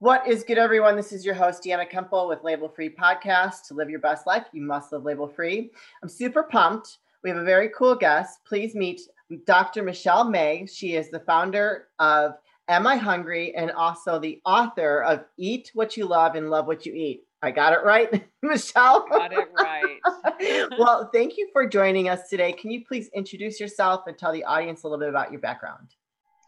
What is good, everyone? This is your host, Deanna Kemple with Label Free Podcast. To live your best life, you must live label free. I'm super pumped. We have a very cool guest. Please meet Dr. Michelle May. She is the founder of Am I Hungry and also the author of Eat What You Love and Love What You Eat. I got it right, Michelle? Got it right. well, thank you for joining us today. Can you please introduce yourself and tell the audience a little bit about your background?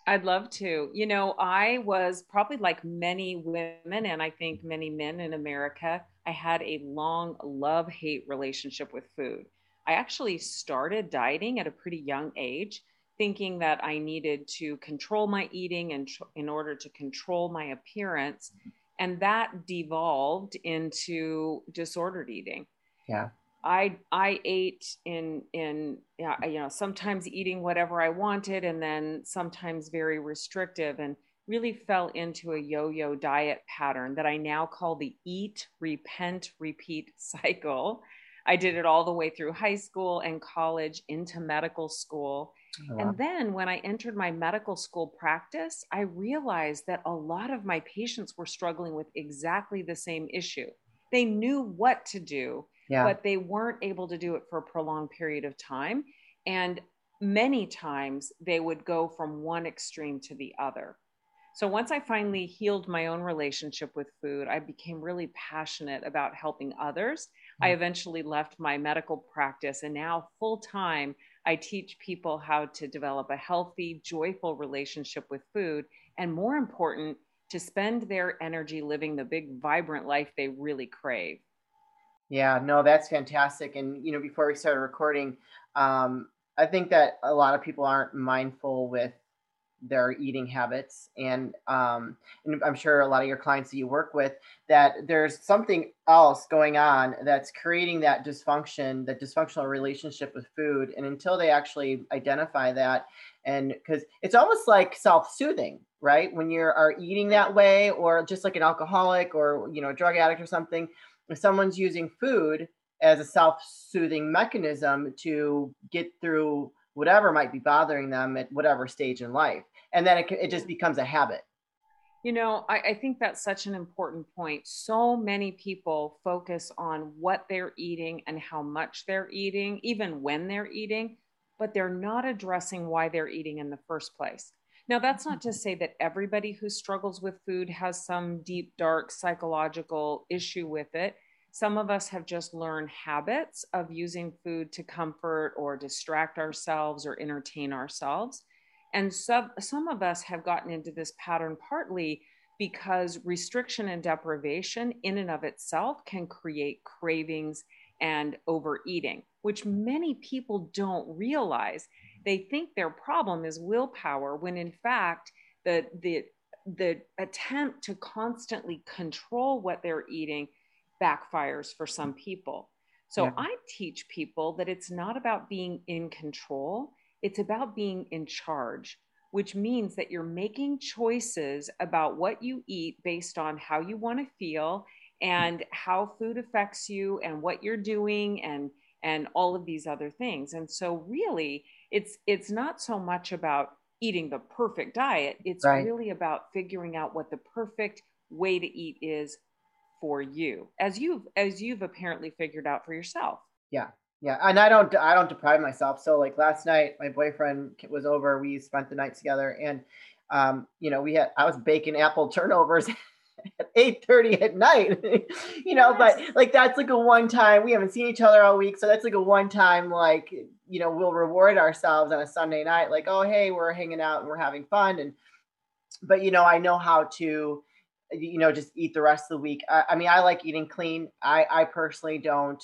I'd love to. You know, I was probably like many women, and I think mm-hmm. many men in America, I had a long love hate relationship with food. I actually started dieting at a pretty young age, thinking that I needed to control my eating and tr- in order to control my appearance. Mm-hmm. And that devolved into disordered eating. Yeah. I I ate in in you know sometimes eating whatever I wanted and then sometimes very restrictive and really fell into a yo-yo diet pattern that I now call the eat repent repeat cycle. I did it all the way through high school and college into medical school. Oh, wow. And then when I entered my medical school practice, I realized that a lot of my patients were struggling with exactly the same issue. They knew what to do, yeah. but they weren't able to do it for a prolonged period of time. And many times they would go from one extreme to the other. So once I finally healed my own relationship with food, I became really passionate about helping others. Mm-hmm. I eventually left my medical practice and now full time I teach people how to develop a healthy, joyful relationship with food and more important, to spend their energy living the big vibrant life they really crave. Yeah, no, that's fantastic. And you know, before we started recording, um, I think that a lot of people aren't mindful with their eating habits, and um, and I'm sure a lot of your clients that you work with that there's something else going on that's creating that dysfunction, that dysfunctional relationship with food, and until they actually identify that, and because it's almost like self-soothing, right? When you are eating that way, or just like an alcoholic or you know drug addict or something if someone's using food as a self-soothing mechanism to get through whatever might be bothering them at whatever stage in life and then it, it just becomes a habit. You know I, I think that's such an important point. So many people focus on what they're eating and how much they're eating even when they're eating but they're not addressing why they're eating in the first place. Now, that's not to mm-hmm. say that everybody who struggles with food has some deep, dark psychological issue with it. Some of us have just learned habits of using food to comfort or distract ourselves or entertain ourselves. And some, some of us have gotten into this pattern partly because restriction and deprivation, in and of itself, can create cravings and overeating, which many people don't realize they think their problem is willpower when in fact the the the attempt to constantly control what they're eating backfires for some people. So yeah. I teach people that it's not about being in control, it's about being in charge, which means that you're making choices about what you eat based on how you want to feel and how food affects you and what you're doing and and all of these other things. And so really it's it's not so much about eating the perfect diet it's right. really about figuring out what the perfect way to eat is for you as you've as you've apparently figured out for yourself. Yeah yeah and i don't i don't deprive myself. So like last night my boyfriend was over. We spent the night together and um you know we had i was baking apple turnovers at 8:30 at night you know yes. but like that's like a one time we haven't seen each other all week so that's like a one time like you know we'll reward ourselves on a sunday night like oh hey we're hanging out and we're having fun and but you know i know how to you know just eat the rest of the week. I, I mean i like eating clean. I i personally don't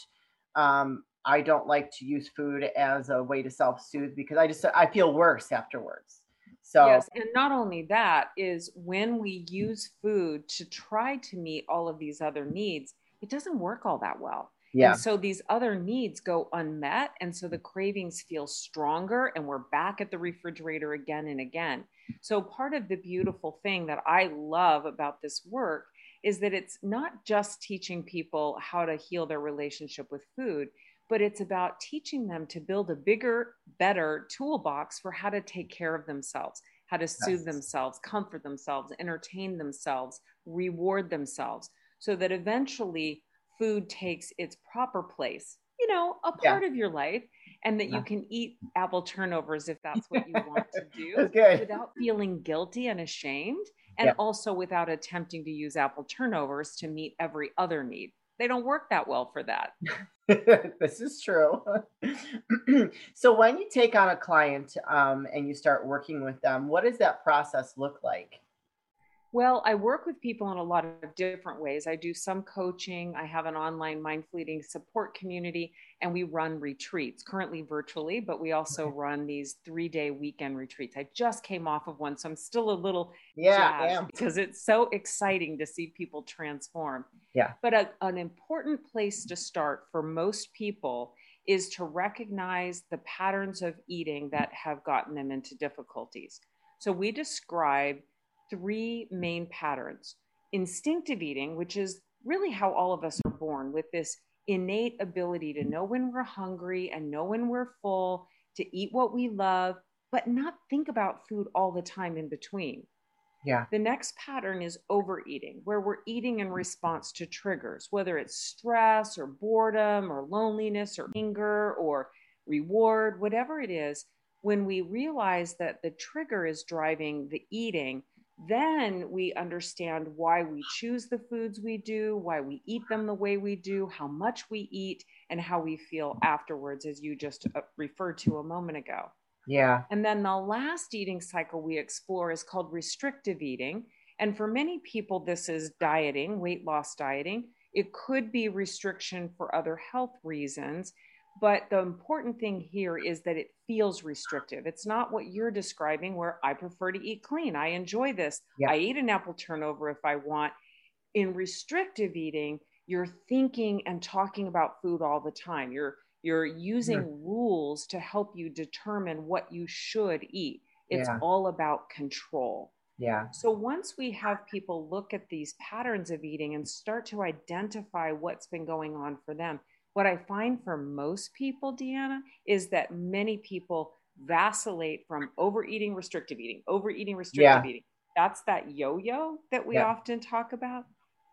um i don't like to use food as a way to self-soothe because i just i feel worse afterwards. So yes, and not only that is when we use food to try to meet all of these other needs, it doesn't work all that well. Yeah. And so these other needs go unmet. And so the cravings feel stronger, and we're back at the refrigerator again and again. So, part of the beautiful thing that I love about this work is that it's not just teaching people how to heal their relationship with food, but it's about teaching them to build a bigger, better toolbox for how to take care of themselves. how to soothe yes. themselves, comfort themselves, entertain themselves, reward themselves, so that eventually food takes its proper place, you know, a part yeah. of your life, and that yeah. you can eat apple turnovers if that's what you want to do without feeling guilty and ashamed, and yeah. also without attempting to use apple turnovers to meet every other need. They don't work that well for that. this is true. so, when you take on a client um, and you start working with them, what does that process look like? Well, I work with people in a lot of different ways. I do some coaching. I have an online mindful eating support community, and we run retreats currently virtually, but we also run these three day weekend retreats. I just came off of one, so I'm still a little yeah because it's so exciting to see people transform. Yeah. But a, an important place to start for most people is to recognize the patterns of eating that have gotten them into difficulties. So we describe three main patterns instinctive eating, which is really how all of us are born with this innate ability to know when we're hungry and know when we're full, to eat what we love, but not think about food all the time in between. Yeah. The next pattern is overeating, where we're eating in response to triggers, whether it's stress or boredom or loneliness or anger or reward, whatever it is. When we realize that the trigger is driving the eating, then we understand why we choose the foods we do, why we eat them the way we do, how much we eat, and how we feel afterwards, as you just uh, referred to a moment ago. Yeah. And then the last eating cycle we explore is called restrictive eating. And for many people, this is dieting, weight loss dieting. It could be restriction for other health reasons. But the important thing here is that it feels restrictive. It's not what you're describing, where I prefer to eat clean. I enjoy this. Yeah. I eat an apple turnover if I want. In restrictive eating, you're thinking and talking about food all the time. You're you're using yeah. rules to help you determine what you should eat. It's yeah. all about control. Yeah. So once we have people look at these patterns of eating and start to identify what's been going on for them, what I find for most people, Deanna, is that many people vacillate from overeating, restrictive eating, overeating, restrictive yeah. eating. That's that yo yo that we yeah. often talk about.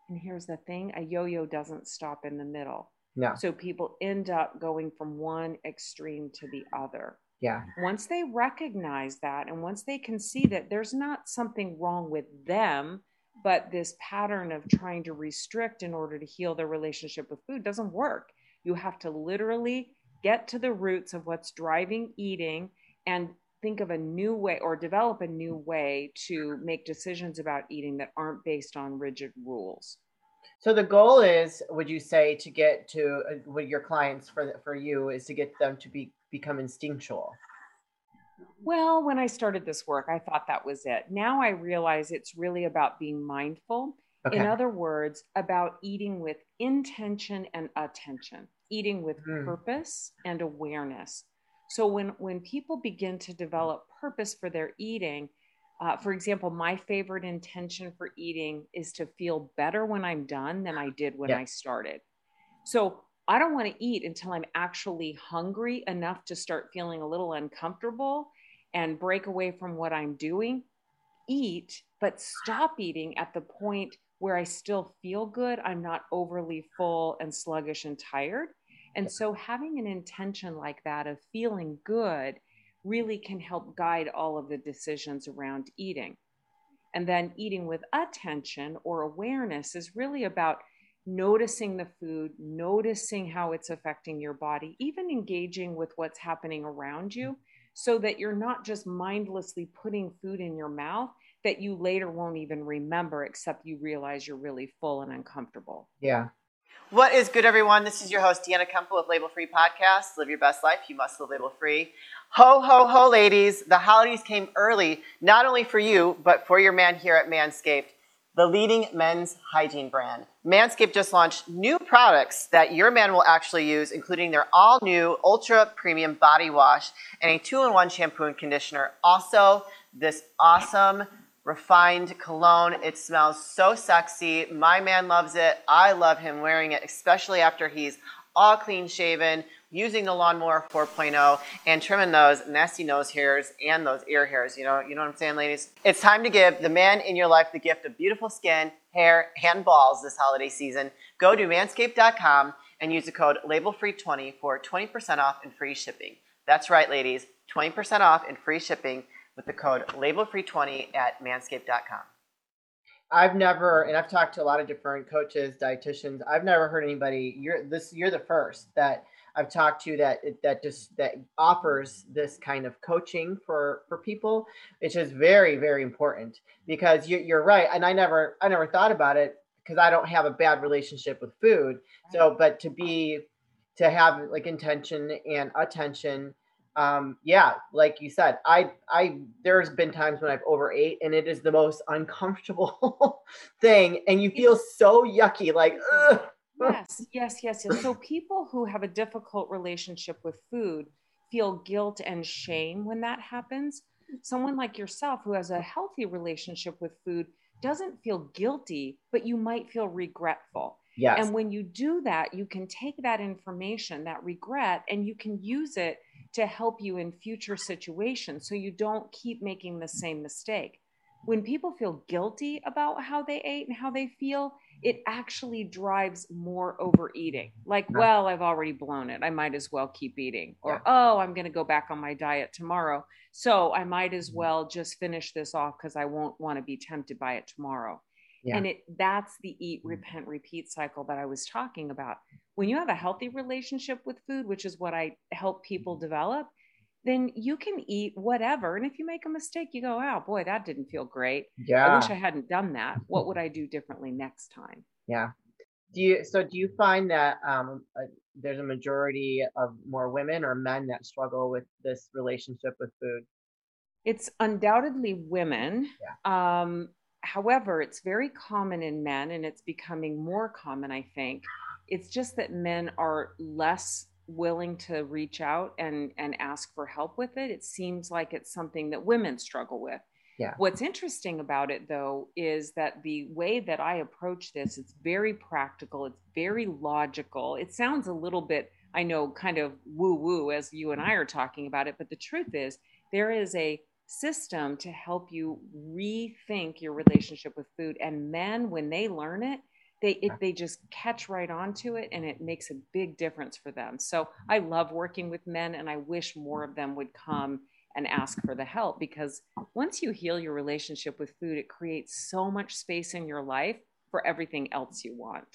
And here's the thing a yo yo doesn't stop in the middle. No. So people end up going from one extreme to the other. Yeah. Once they recognize that and once they can see that there's not something wrong with them, but this pattern of trying to restrict in order to heal their relationship with food doesn't work. You have to literally get to the roots of what's driving eating and think of a new way or develop a new way to make decisions about eating that aren't based on rigid rules. So the goal is, would you say, to get to uh, with your clients for for you is to get them to be become instinctual? Well, when I started this work, I thought that was it. Now I realize it's really about being mindful. Okay. In other words, about eating with intention and attention eating with mm. purpose and awareness. So when when people begin to develop purpose for their eating, uh, for example, my favorite intention for eating is to feel better when I'm done than I did when yeah. I started. So I don't want to eat until I'm actually hungry enough to start feeling a little uncomfortable and break away from what I'm doing. Eat, but stop eating at the point where I still feel good. I'm not overly full and sluggish and tired. And so having an intention like that of feeling good really can help guide all of the decisions around eating. And then eating with attention or awareness is really about noticing the food, noticing how it's affecting your body, even engaging with what's happening around you so that you're not just mindlessly putting food in your mouth that you later won't even remember except you realize you're really full and uncomfortable. Yeah. What is good, everyone? This is your host, Deanna Kemple with Label Free Podcast. Live your best life. You must live label free. Ho, ho, ho, ladies. The holidays came early, not only for you, but for your man here at Manscaped, the leading men's hygiene brand. Manscaped just launched new products that your man will actually use, including their all new ultra premium body wash and a two in one shampoo and conditioner. Also, this awesome refined cologne. It smells so sexy. My man loves it. I love him wearing it, especially after he's all clean shaven, using the lawnmower 4.0 and trimming those nasty nose hairs and those ear hairs. You know, you know what I'm saying, ladies? It's time to give the man in your life the gift of beautiful skin, hair, and balls this holiday season. Go to manscaped.com and use the code labelfree20 for 20% off and free shipping. That's right, ladies, 20% off and free shipping with the code labelfree20 at manscaped.com. I've never, and I've talked to a lot of different coaches, dietitians. I've never heard anybody. You're this. You're the first that I've talked to that that just that offers this kind of coaching for for people. It's just very very important because you, you're right. And I never I never thought about it because I don't have a bad relationship with food. So, but to be to have like intention and attention um yeah like you said i i there's been times when i've overate and it is the most uncomfortable thing and you feel so yucky like ugh. yes yes yes yes so people who have a difficult relationship with food feel guilt and shame when that happens someone like yourself who has a healthy relationship with food doesn't feel guilty but you might feel regretful yes. and when you do that you can take that information that regret and you can use it to help you in future situations so you don't keep making the same mistake. When people feel guilty about how they ate and how they feel, it actually drives more overeating. Like, well, I've already blown it. I might as well keep eating. Or, oh, I'm going to go back on my diet tomorrow. So I might as mm-hmm. well just finish this off because I won't want to be tempted by it tomorrow. Yeah. And it that's the eat, mm. repent, repeat cycle that I was talking about. When you have a healthy relationship with food, which is what I help people develop, then you can eat whatever. And if you make a mistake, you go, oh boy, that didn't feel great. Yeah. I wish I hadn't done that. What would I do differently next time? Yeah. Do you so do you find that um, uh, there's a majority of more women or men that struggle with this relationship with food? It's undoubtedly women. Yeah. Um, however, it's very common in men and it's becoming more common, I think. It's just that men are less willing to reach out and, and ask for help with it. It seems like it's something that women struggle with. Yeah. What's interesting about it, though, is that the way that I approach this, it's very practical, it's very logical. It sounds a little bit, I know, kind of woo woo as you and I are talking about it, but the truth is, there is a system to help you rethink your relationship with food. And men, when they learn it, they it, they just catch right onto it, and it makes a big difference for them. So mm-hmm. I love working with men, and I wish more of them would come and ask for the help because once you heal your relationship with food, it creates so much space in your life for everything else you want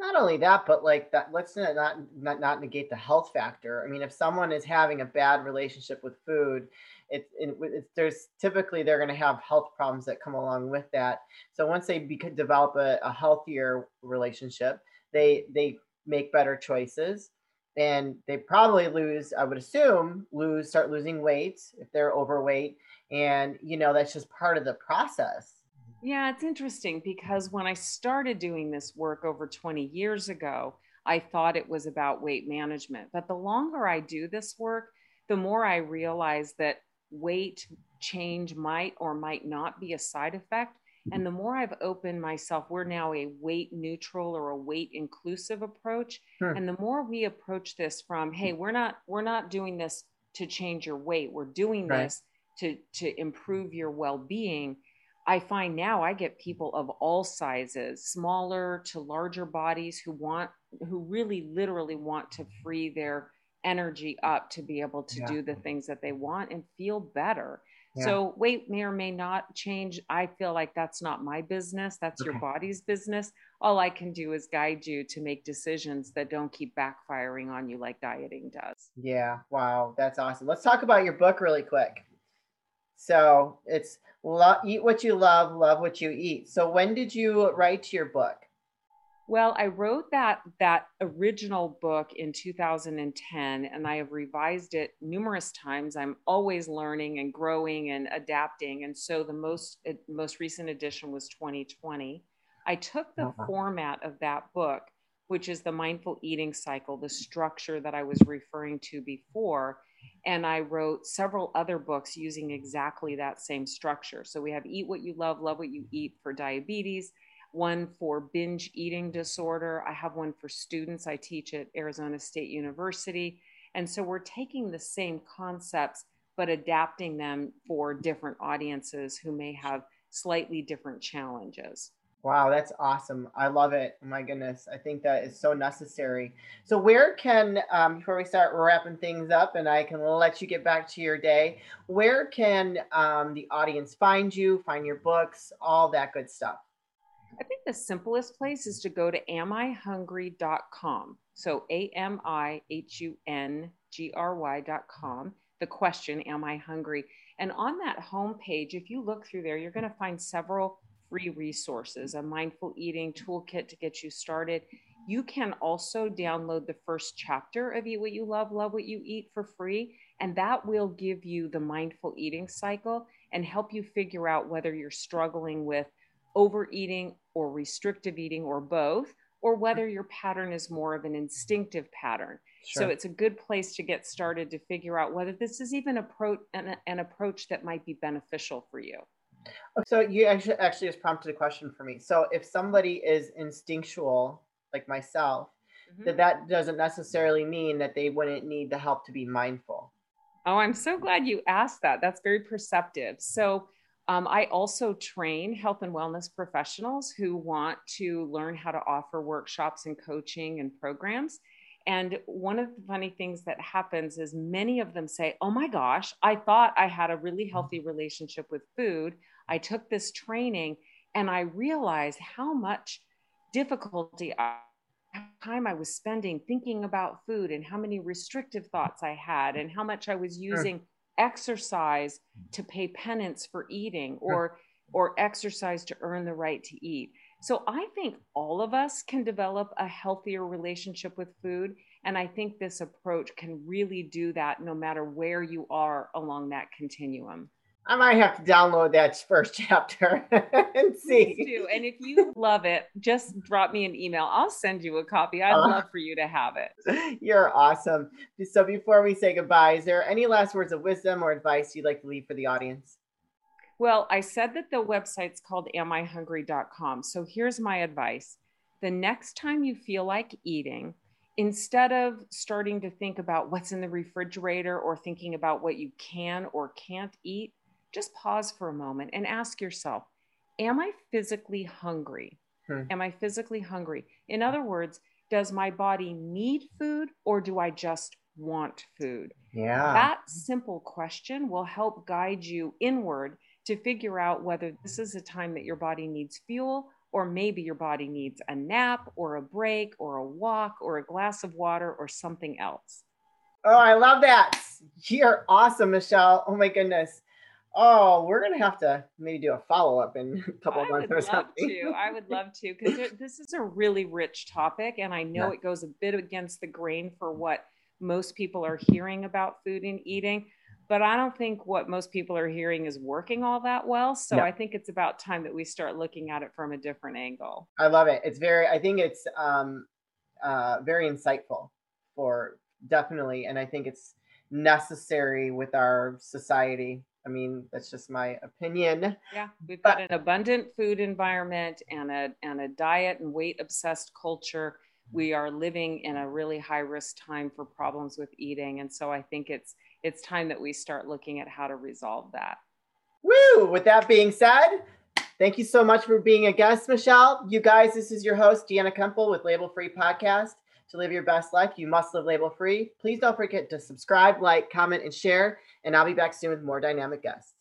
not only that, but like that, let's not, not not negate the health factor. I mean, if someone is having a bad relationship with food, it's, it's there's typically they're going to have health problems that come along with that. So once they beca- develop a, a healthier relationship, they they make better choices, and they probably lose. I would assume lose start losing weight if they're overweight, and you know that's just part of the process yeah, it's interesting because when I started doing this work over 20 years ago, I thought it was about weight management. But the longer I do this work, the more I realize that weight change might or might not be a side effect. Mm-hmm. And the more I've opened myself, we're now a weight neutral or a weight inclusive approach. Sure. And the more we approach this from, hey, we're not we're not doing this to change your weight. We're doing right. this to to improve your well-being I find now I get people of all sizes, smaller to larger bodies who want, who really literally want to free their energy up to be able to yeah. do the things that they want and feel better. Yeah. So weight may or may not change. I feel like that's not my business. That's okay. your body's business. All I can do is guide you to make decisions that don't keep backfiring on you like dieting does. Yeah. Wow. That's awesome. Let's talk about your book really quick. So it's Lo- eat what you love, love what you eat. So when did you write your book? Well, I wrote that that original book in 2010 and I have revised it numerous times. I'm always learning and growing and adapting and so the most most recent edition was 2020. I took the uh-huh. format of that book, which is the mindful eating cycle, the structure that I was referring to before, and I wrote several other books using exactly that same structure. So we have Eat What You Love, Love What You Eat for diabetes. One for binge eating disorder. I have one for students. I teach at Arizona State University. And so we're taking the same concepts, but adapting them for different audiences who may have slightly different challenges. Wow, that's awesome. I love it. Oh my goodness. I think that is so necessary. So, where can, um, before we start wrapping things up and I can let you get back to your day, where can um, the audience find you, find your books, all that good stuff? I think the simplest place is to go to amihungry.com. So, A M I H U N G R Y.com. The question, Am I hungry? And on that homepage, if you look through there, you're going to find several free resources, a mindful eating toolkit to get you started. You can also download the first chapter of Eat What You Love, Love What You Eat for free. And that will give you the mindful eating cycle and help you figure out whether you're struggling with overeating or restrictive eating or both, or whether your pattern is more of an instinctive pattern. Sure. So it's a good place to get started to figure out whether this is even approach, an, an approach that might be beneficial for you. So you actually actually just prompted a question for me. So if somebody is instinctual, like myself, mm-hmm. that that doesn't necessarily mean that they wouldn't need the help to be mindful. Oh, I'm so glad you asked that. That's very perceptive. So um, I also train health and wellness professionals who want to learn how to offer workshops and coaching and programs. And one of the funny things that happens is many of them say, Oh my gosh, I thought I had a really healthy relationship with food. I took this training and I realized how much difficulty I, time I was spending thinking about food and how many restrictive thoughts I had and how much I was using sure. Exercise mm-hmm. to pay penance for eating or or exercise to earn the right to eat. So I think all of us can develop a healthier relationship with food. And I think this approach can really do that no matter where you are along that continuum. I might have to download that first chapter and see. Do. And if you love it, just drop me an email. I'll send you a copy. I'd uh, love for you to have it. You're awesome. So before we say goodbye, is there any last words of wisdom or advice you'd like to leave for the audience? Well, I said that the website's called amihungry.com. So here's my advice. The next time you feel like eating, instead of starting to think about what's in the refrigerator or thinking about what you can or can't eat, just pause for a moment and ask yourself, am I physically hungry? Hmm. Am I physically hungry? In other words, does my body need food or do I just want food? Yeah. That simple question will help guide you inward to figure out whether this is a time that your body needs fuel or maybe your body needs a nap or a break or a walk or a glass of water or something else. Oh, I love that. You're awesome, Michelle. Oh my goodness. Oh, we're gonna have to maybe do a follow up in a couple I months or something. To. I would love to because this is a really rich topic, and I know yeah. it goes a bit against the grain for what most people are hearing about food and eating but I don't think what most people are hearing is working all that well. So. I think it's about time that we start looking at it from a different angle. I love it. It's very, I think it's um, uh, very insightful for definitely. And I think it's necessary with our society. I mean, that's just my opinion. Yeah, we've but, got an abundant food environment and a and a diet and weight obsessed culture. We are living in a really high risk time for problems with eating, and so I think it's it's time that we start looking at how to resolve that. Woo! With that being said, thank you so much for being a guest, Michelle. You guys, this is your host, Deanna Kumpel with Label Free Podcast. To live your best life, you must live label free. Please don't forget to subscribe, like, comment, and share. And I'll be back soon with more dynamic guests.